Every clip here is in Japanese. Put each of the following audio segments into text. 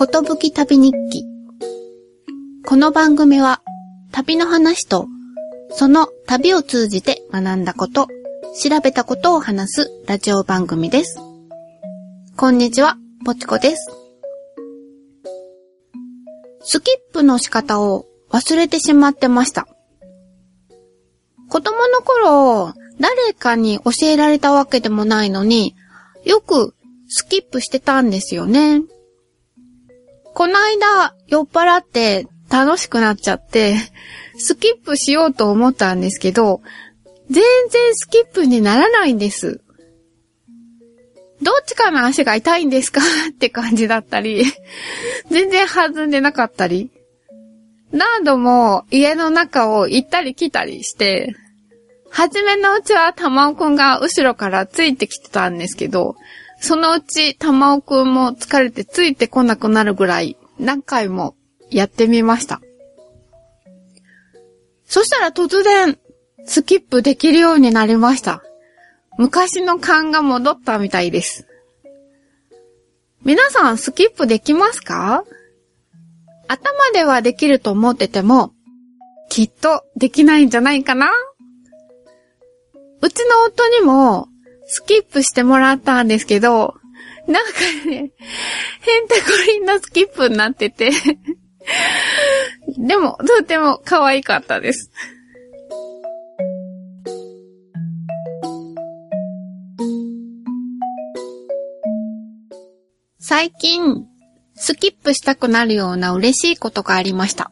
ことぶき旅日記。この番組は旅の話とその旅を通じて学んだこと、調べたことを話すラジオ番組です。こんにちは、ぽちこです。スキップの仕方を忘れてしまってました。子供の頃、誰かに教えられたわけでもないのに、よくスキップしてたんですよね。この間、酔っ払って楽しくなっちゃって、スキップしようと思ったんですけど、全然スキップにならないんです。どっちかの足が痛いんですか？って感じだったり、全然弾んでなかったり、何度も家の中を行ったり来たりして、はじめのうちは玉尾くんが後ろからついてきてたんですけど、そのうち玉尾くんも疲れてついてこなくなるぐらい何回もやってみました。そしたら突然、スキップできるようになりました。昔の勘が戻ったみたいです。皆さんスキップできますか？頭ではできると思ってても、きっとできないんじゃないかなうちの夫にも、スキップしてもらったんですけど、なんかね、へんてこりんなスキップになっててでも、とても可愛かったです。最近、スキップしたくなるような嬉しいことがありました。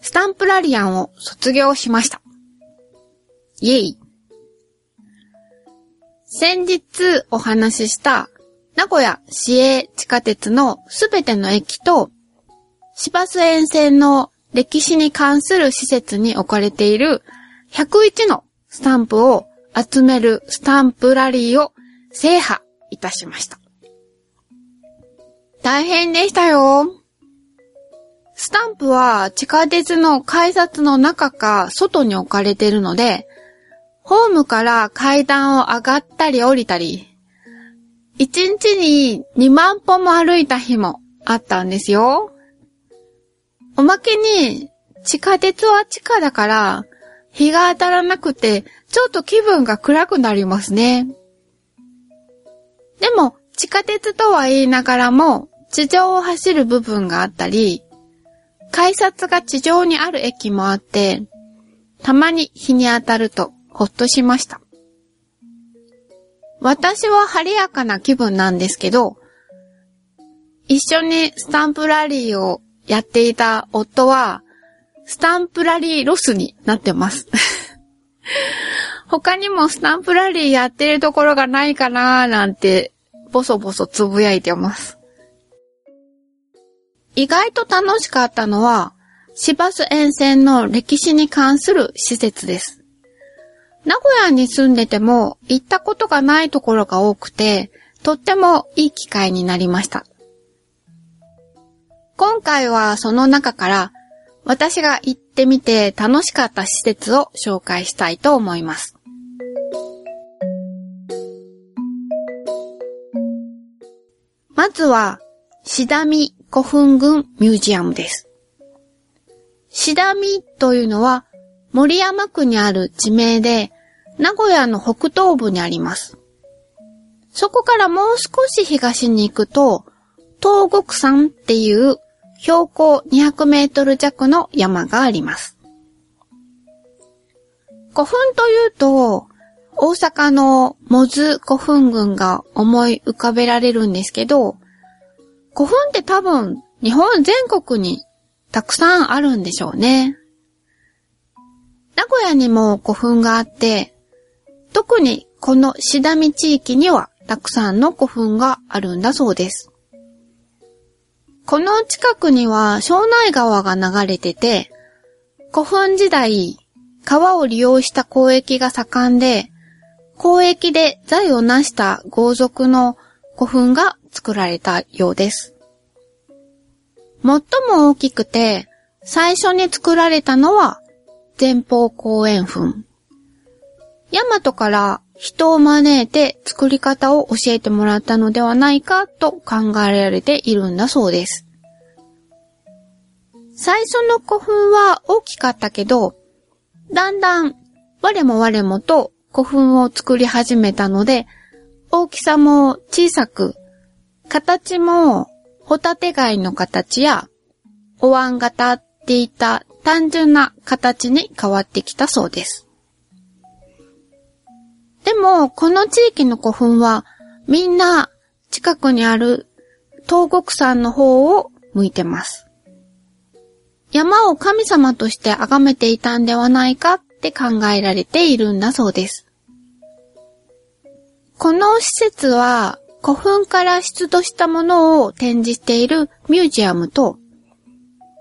スタンプラリアンを卒業しました。イェイ。先日お話しした名古屋市営地下鉄のすべての駅と市バス沿線の歴史に関する施設に置かれている101のスタンプを集めるスタンプラリーを制覇いたしました。大変でしたよ。スタンプは地下鉄の改札の中か外に置かれているので、ホームから階段を上がったり降りたり、1日に2万歩も歩いた日もあったんですよ。おまけに、地下鉄は地下だから、日が当たらなくて、ちょっと気分が暗くなりますね。でも、地下鉄とは言いながらも、地上を走る部分があったり、改札が地上にある駅もあって、たまに日に当たるとほっとしました。私は晴れやかな気分なんですけど、一緒にスタンプラリーをやっていた夫は、スタンプラリーロスになってます。他にもスタンプラリーやってるところがないかなーなんて、ボソボソつぶやいてます。意外と楽しかったのは、市バス沿線の歴史に関する施設です。名古屋に住んでても行ったことがないところが多くて、とってもいい機会になりました。今回はその中から私が行ってみて楽しかった施設を紹介したいと思います。まずは、シダミ古墳群ミュージアムです。シダミというのは森山区にある地名で、名古屋の北東部にあります。そこからもう少し東に行くと、東国山っていう標高200メートル弱の山があります。古墳というと、大阪のモズ古墳群が思い浮かべられるんですけど、古墳って多分日本全国にたくさんあるんでしょうね。名古屋にも古墳があって、特にこのシダミ地域にはたくさんの古墳があるんだそうです。この近くには庄内川が流れてて、古墳時代、川を利用した交易が盛んで、交易で財を成した豪族の古墳が作られたようです。最も大きくて、最初に作られたのは前方後円墳。ヤマトから人を招いて作り方を教えてもらったのではないかと考えられているんだそうです。最初の古墳は大きかったけど、だんだん我も我もと古墳を作り始めたので、大きさも小さく、形もホタテ貝の形やお椀型っていた単純な形に変わってきたそうです。でも、この地域の古墳はみんな近くにある東国山の方を向いてます。山を神様として崇めていたんではないかって考えられているんだそうです。この施設は古墳から出土したものを展示しているミュージアムと、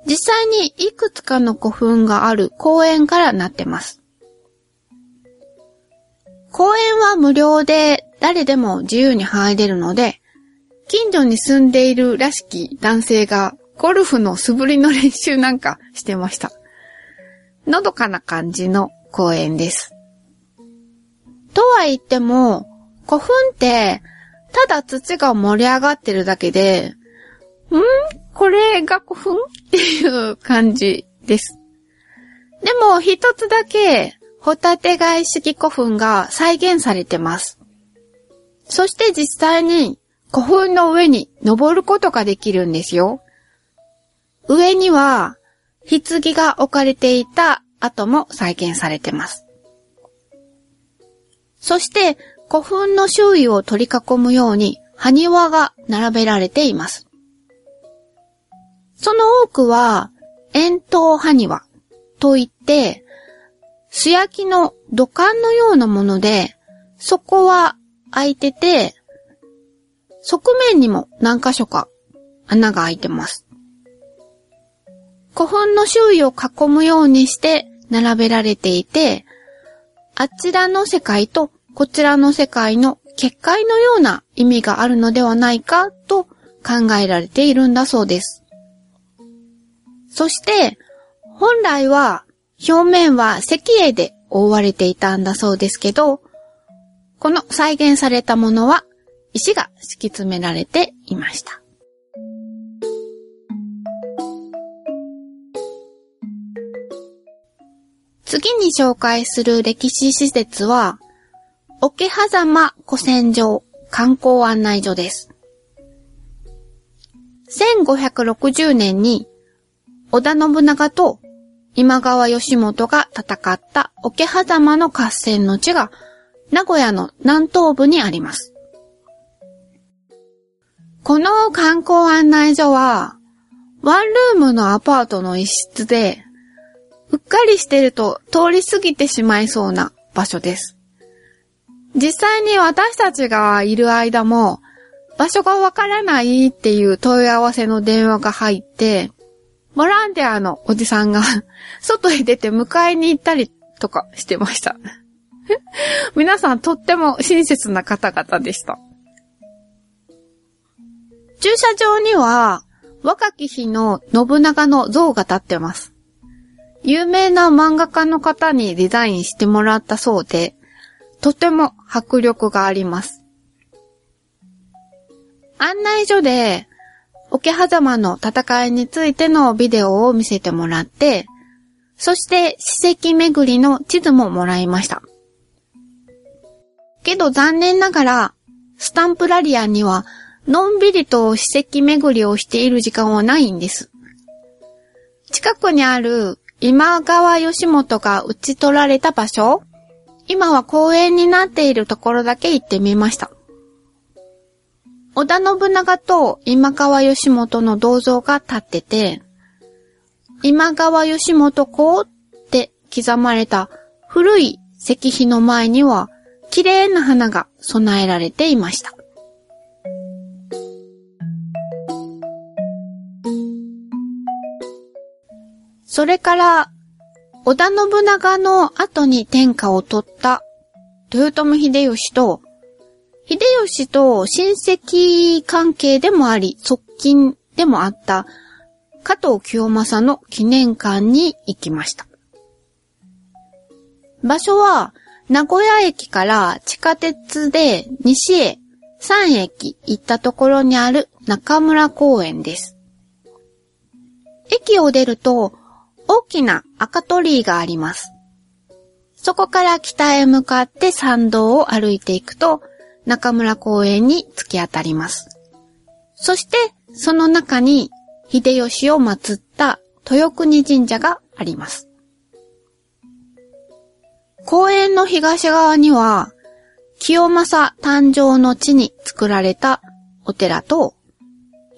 実際にいくつかの古墳がある公園からなってます。公園は無料で誰でも自由に入れるので、近所に住んでいるらしき男性がゴルフの素振りの練習なんかしてました。のどかな感じの公園です。とは言っても、古墳って、ただ土が盛り上がってるだけで、ん？これが古墳？っていう感じです。でも一つだけ、ホタテ貝式古墳が再現されてます。そして実際に古墳の上に登ることができるんですよ。上には、棺が置かれていた跡も再現されてます。そして、古墳の周囲を取り囲むように、埴輪が並べられています。その多くは、円筒埴輪といって、素焼きの土管のようなもので、そこは開いてて、側面にも何箇所か穴が開いてます。古墳の周囲を囲むようにして並べられていて、あちらの世界とこちらの世界の結界のような意味があるのではないかと考えられているんだそうです。そして、本来は表面は石英で覆われていたんだそうですけど、この再現されたものは石が敷き詰められていました。次に紹介する歴史施設は、桶狭間古戦場観光案内所です。1560年に織田信長と今川義元が戦った桶狭間の合戦の地が名古屋の南東部にあります。この観光案内所は、ワンルームのアパートの一室で、うっかりしてると通り過ぎてしまいそうな場所です。実際に私たちがいる間も、場所がわからないっていう問い合わせの電話が入って、ボランティアのおじさんが 外へ出て迎えに行ったりとかしてました。皆さんとっても親切な方々でした。駐車場には若き日の信長の像が立ってます。有名な漫画家の方にデザインしてもらったそうで、とても迫力があります。案内所で、桶狭間の戦いについてのビデオを見せてもらって、そして史跡巡りの地図ももらいました。けど残念ながら、スタンプラリアには、のんびりと史跡巡りをしている時間はないんです。近くにある今川義元が討ち取られた場所、今は公園になっているところだけ行ってみました。織田信長と今川義元の銅像が立ってて、今川義元公って刻まれた古い石碑の前には綺麗な花が備えられていました。それから、織田信長の後に天下を取った豊臣秀吉と、秀吉と親戚関係でもあり、側近でもあった加藤清正の記念館に行きました。場所は名古屋駅から地下鉄で西へ3駅行ったところにある中村公園です。駅を出ると大きな赤鳥居があります。そこから北へ向かって参道を歩いていくと中村公園に突き当たります。そしてその中に秀吉を祀った豊国神社があります。公園の東側には、清正誕生の地に作られたお寺と、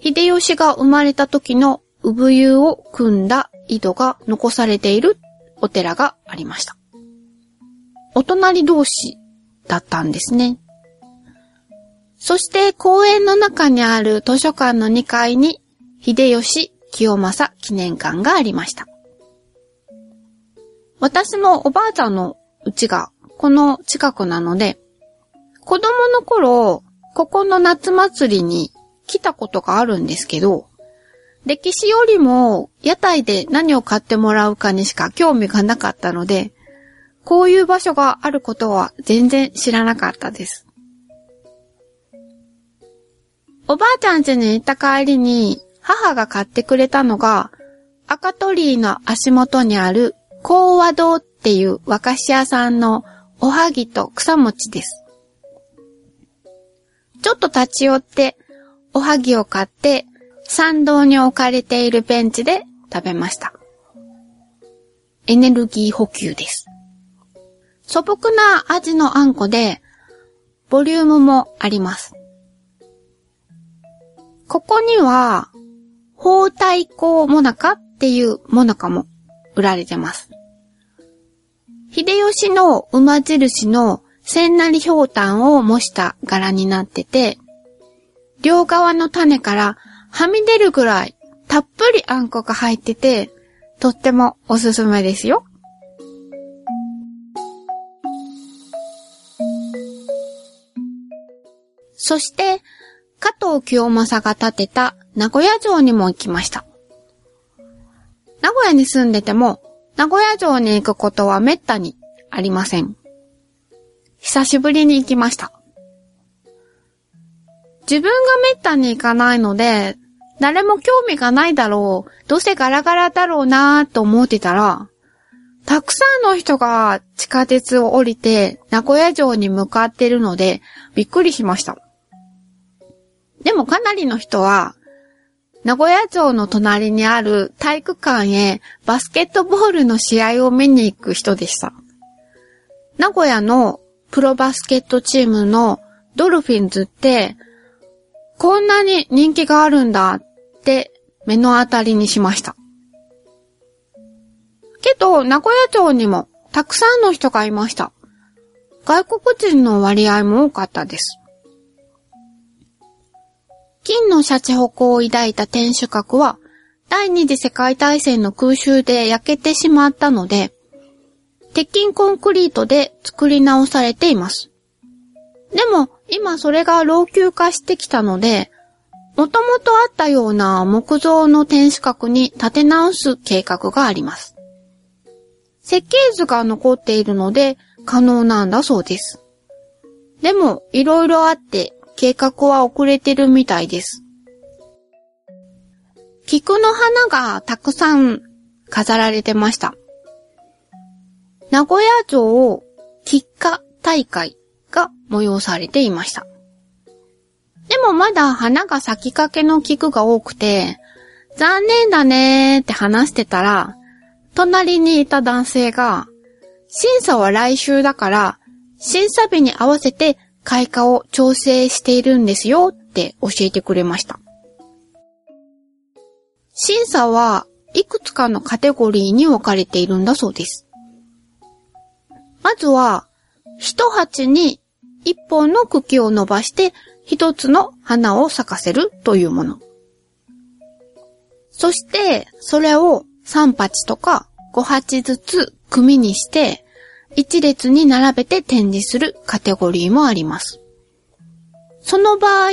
秀吉が生まれた時の産湯を組んだ井戸が残されているお寺がありました。お隣同士だったんですね。そして公園の中にある図書館の2階に秀吉清正記念館がありました。私のおばあちゃんのうちがこの近くなので、子供の頃、ここの夏祭りに来たことがあるんですけど、歴史よりも屋台で何を買ってもらうかにしか興味がなかったので、こういう場所があることは全然知らなかったです。おばあちゃん家に行った帰りに母が買ってくれたのが赤鳥居の足元にある高和堂っていう和菓子屋さんのおはぎと草餅です。ちょっと立ち寄っておはぎを買って参道に置かれているベンチで食べました。エネルギー補給です。素朴な味のあんこで、ボリュームもあります。ここには、包帯香もなかっていうもなかも売られてます。秀吉の馬印の千成ひょうたんを模した柄になってて、両側の種からはみ出るぐらいたっぷりあんこが入ってて、とってもおすすめですよ。そして、加藤清正が建てた名古屋城にも行きました。名古屋に住んでても、名古屋城に行くことは滅多にありません。久しぶりに行きました。自分が滅多に行かないので、誰も興味がないだろう、どうせガラガラだろうなーと思ってたら、たくさんの人が地下鉄を降りて名古屋城に向かってるのでびっくりしました。でもかなりの人は、名古屋城の隣にある体育館へバスケットボールの試合を見に行く人でした。名古屋のプロバスケットチームのドルフィンズってこんなに人気があるんだって目の当たりにしました。けど、名古屋城にもたくさんの人がいました。外国人の割合も多かったです。金のシャチホコを抱いた天守閣は、第二次世界大戦の空襲で焼けてしまったので、鉄筋コンクリートで作り直されています。でも、今それが老朽化してきたので、もともとあったような木造の天守閣に建て直す計画があります。設計図が残っているので可能なんだそうです。でも、いろいろあって計画は遅れてるみたいです。菊の花がたくさん飾られてました。名古屋城菊花大会が催されていました。でもまだ花が咲きかけの菊が多くて、残念だねーって話してたら、隣にいた男性が、審査は来週だから、審査日に合わせて開花を調整しているんですよって教えてくれました。審査はいくつかのカテゴリーに分かれているんだそうです。まずは、一鉢に一本の茎を伸ばして一つの花を咲かせるというもの。そして、それを3鉢とか5鉢ずつ組にして、一列に並べて展示するカテゴリーもあります。その場合、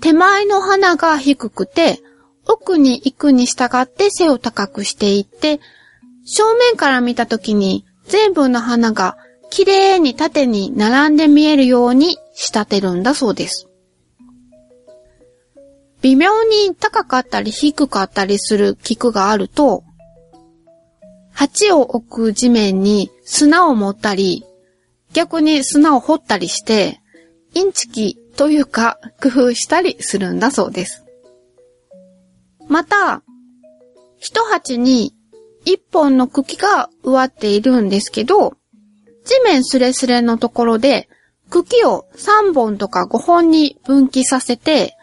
手前の花が低くて、奥に行くに従って背を高くしていって、正面から見たときに全部の花が綺麗に縦に並んで見えるように仕立てるんだそうです。微妙に高かったり低かったりする菊があると、鉢を置く地面に砂を持ったり、逆に砂を掘ったりして、インチキというか工夫したりするんだそうです。また、一鉢に一本の茎が植わっているんですけど、地面スレスレのところで茎を3本とか5本に分岐させて、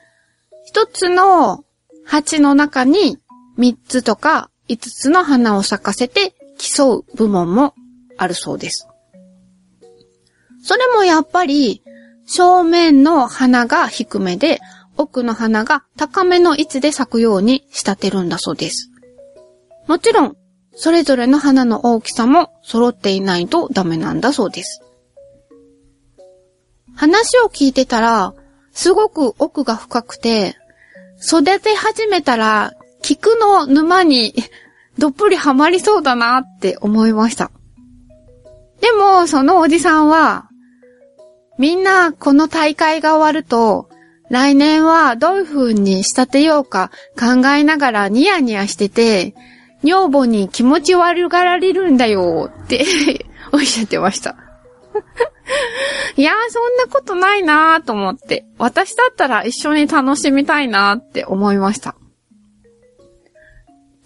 一つの鉢の中に3つとか5つの花を咲かせて競う部門もあるそうです。それもやっぱり正面の花が低めで奥の花が高めの位置で咲くように仕立てるんだそうです。もちろんそれぞれの花の大きさも揃っていないとダメなんだそうです。話を聞いてたら、すごく奥が深くて、育て始めたら、菊の沼にどっぷりハマりそうだなって思いました。でも、そのおじさんは、みんなこの大会が終わると、来年はどういう風に仕立てようか考えながらニヤニヤしてて、女房に気持ち悪がられるんだよって おっしゃってました。いやー、そんなことないなーと思って、私だったら一緒に楽しみたいなーって思いました。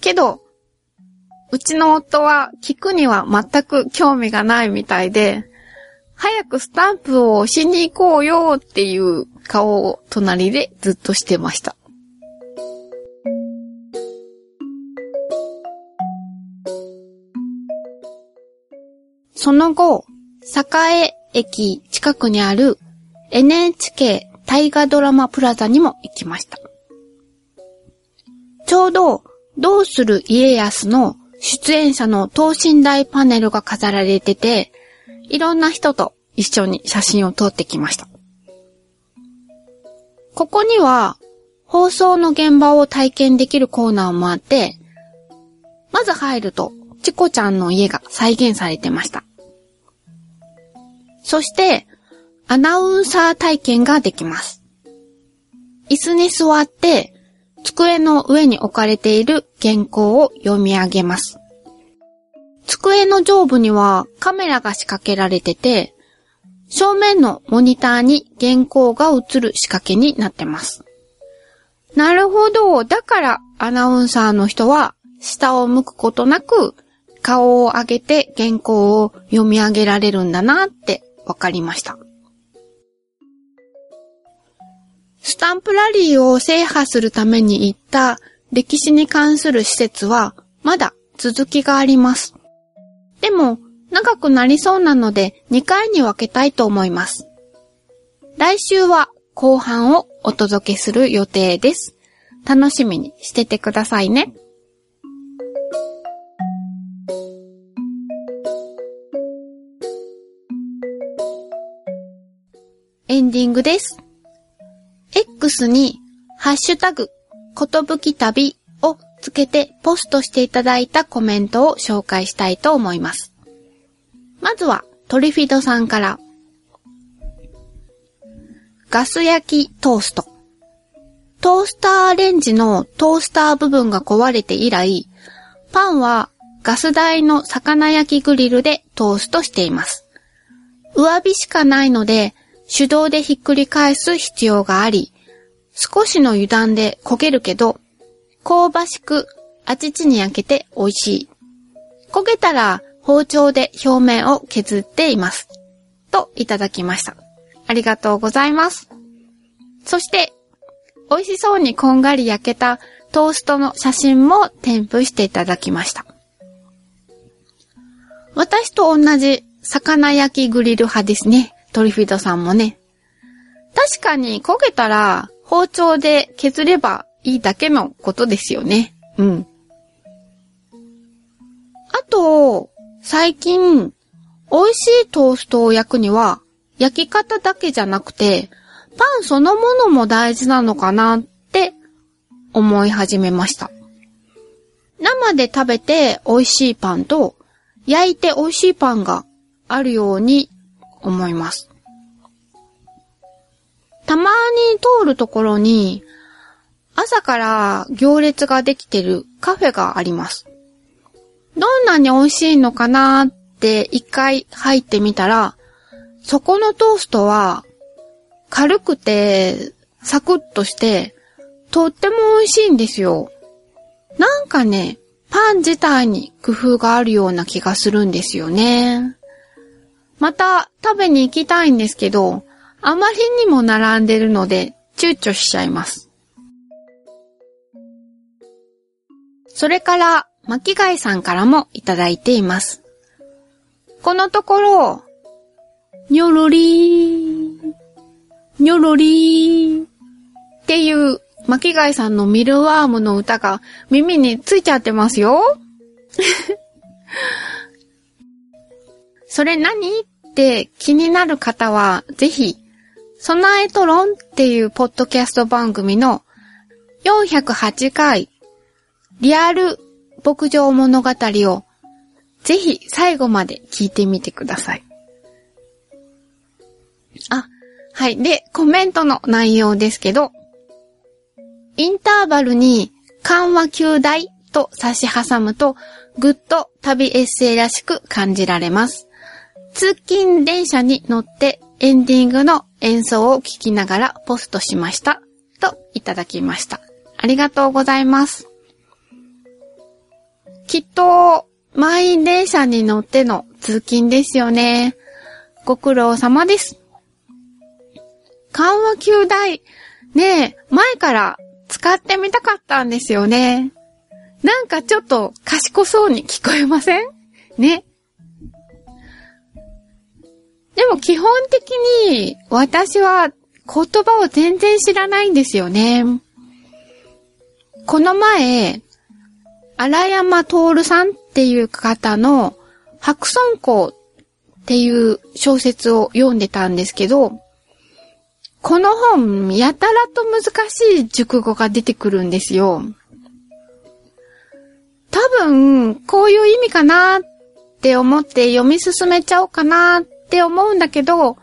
けど、うちの夫は聞くには全く興味がないみたいで、早くスタンプをしに行こうよっていう顔を隣でずっとしてました。その後、栄駅近くにある NHK 大河ドラマプラザにも行きました。ちょうど、どうする家康の出演者の等身大パネルが飾られてて、いろんな人と一緒に写真を撮ってきました。ここには、放送の現場を体験できるコーナーもあって、まず入ると、チコちゃんの家が再現されてました。そして、アナウンサー体験ができます。椅子に座って、机の上に置かれている原稿を読み上げます。机の上部にはカメラが仕掛けられてて、正面のモニターに原稿が映る仕掛けになってます。なるほど。だからアナウンサーの人は下を向くことなく顔を上げて原稿を読み上げられるんだなってわかりました。スタンプラリーを制覇するために行った歴史に関する施設はまだ続きがあります。でも長くなりそうなので2回に分けたいと思います。来週は後半をお届けする予定です。楽しみにしててくださいね。エンディングです。X に、ハッシュタグ、ことぶき旅をつけてポストしていただいたコメントを紹介したいと思います。まずは、トリフィドさんから。ガス焼きトースト。トースターレンジのトースター部分が壊れて以来、パンはガス台の魚焼きグリルでトーストしています。上火しかないので、手動でひっくり返す必要があり、少しの油断で焦げるけど、香ばしくあちちに焼けて美味しい。焦げたら包丁で表面を削っています。といただきました。ありがとうございます。そして、美味しそうにこんがり焼けたトーストの写真も添付していただきました。私と同じ魚焼きグリル派ですね。トリフィードさんもね。確かに焦げたら包丁で削ればいいだけのことですよね。うん。あと、最近、美味しいトーストを焼くには、焼き方だけじゃなくて、パンそのものも大事なのかなって思い始めました。生で食べて美味しいパンと、焼いて美味しいパンがあるように思います。通るところに、朝から行列ができてるカフェがあります。どんなに美味しいのかなって一回入ってみたら、そこのトーストは軽くてサクッとしてとっても美味しいんですよ。なんかね、パン自体に工夫があるような気がするんですよね。また食べに行きたいんですけど、あまりにも並んでるので躊躇しちゃいます。それから、巻貝さんからもいただいています。このところ、にょろりー、にょろりーっていう巻貝さんのミルワームの歌が耳についちゃってますよ。それ何？って気になる方は、ぜひ、備えと論っていうポッドキャスト番組の408回、リアル牧場物語を、ぜひ最後まで聞いてみてください。あ、はい。で、コメントの内容ですけど、インターバルに緩和球大と差し挟むと、ぐっと旅エッセイらしく感じられます。通勤電車に乗ってエンディングの演奏を聴きながらポストしました。といただきました。ありがとうございます。きっと、満員電車に乗っての通勤ですよね。ご苦労様です。緩和球大、ねえ、前から使ってみたかったんですよね。なんかちょっと賢そうに聞こえません？ね。でも基本的に私は言葉を全然知らないんですよね。この前、荒山徹さんっていう方の白村校っていう小説を読んでたんですけど、この本、やたらと難しい熟語が出てくるんですよ。多分、こういう意味かなって思って読み進めちゃおうかなっって思うんだけど、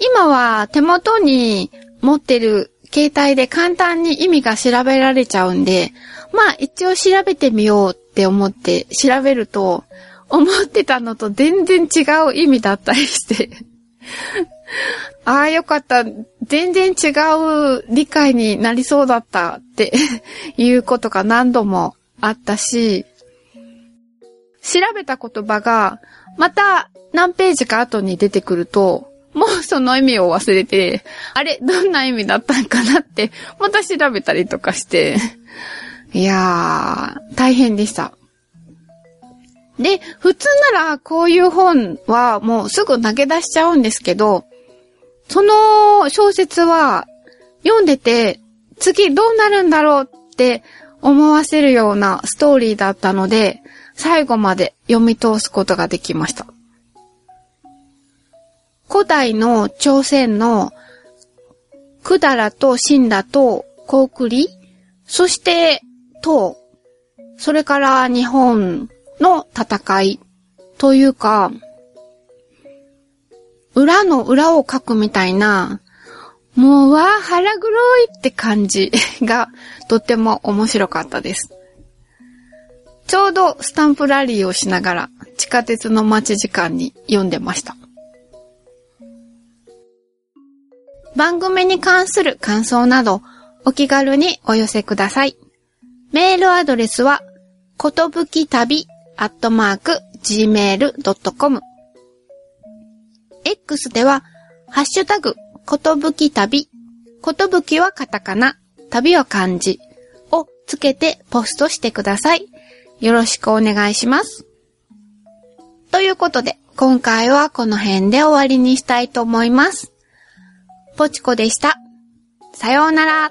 今は手元に持ってる携帯で簡単に意味が調べられちゃうんで、まあ一応調べてみようって思って調べると、思ってたのと全然違う意味だったりしてああ、よかった。全然違う理解になりそうだったっていうことが何度もあったし、調べた言葉がまた何ページか後に出てくると、もうその意味を忘れて、あれ、どんな意味だったんかなって、また調べたりとかして、いやー、大変でした。で、普通ならこういう本はもうすぐ投げ出しちゃうんですけど、その小説は読んでて次どうなるんだろうって思わせるようなストーリーだったので、最後まで読み通すことができました。古代の朝鮮の百済と死羅と高栗、そして唐、それから日本の戦いというか、裏の裏を書くみたいな、もうわー腹黒いって感じがとっても面白かったです。ちょうどスタンプラリーをしながら地下鉄の待ち時間に読んでました。番組に関する感想などお気軽にお寄せください。メールアドレスは、ことぶき旅アットマーク gmail.com X では、ハッシュタグ、ことぶき旅、ことぶきはカタカナ、旅は漢字をつけてポストしてください。よろしくお願いします。ということで、今回はこの辺で終わりにしたいと思います。ぽちこでした。さようなら。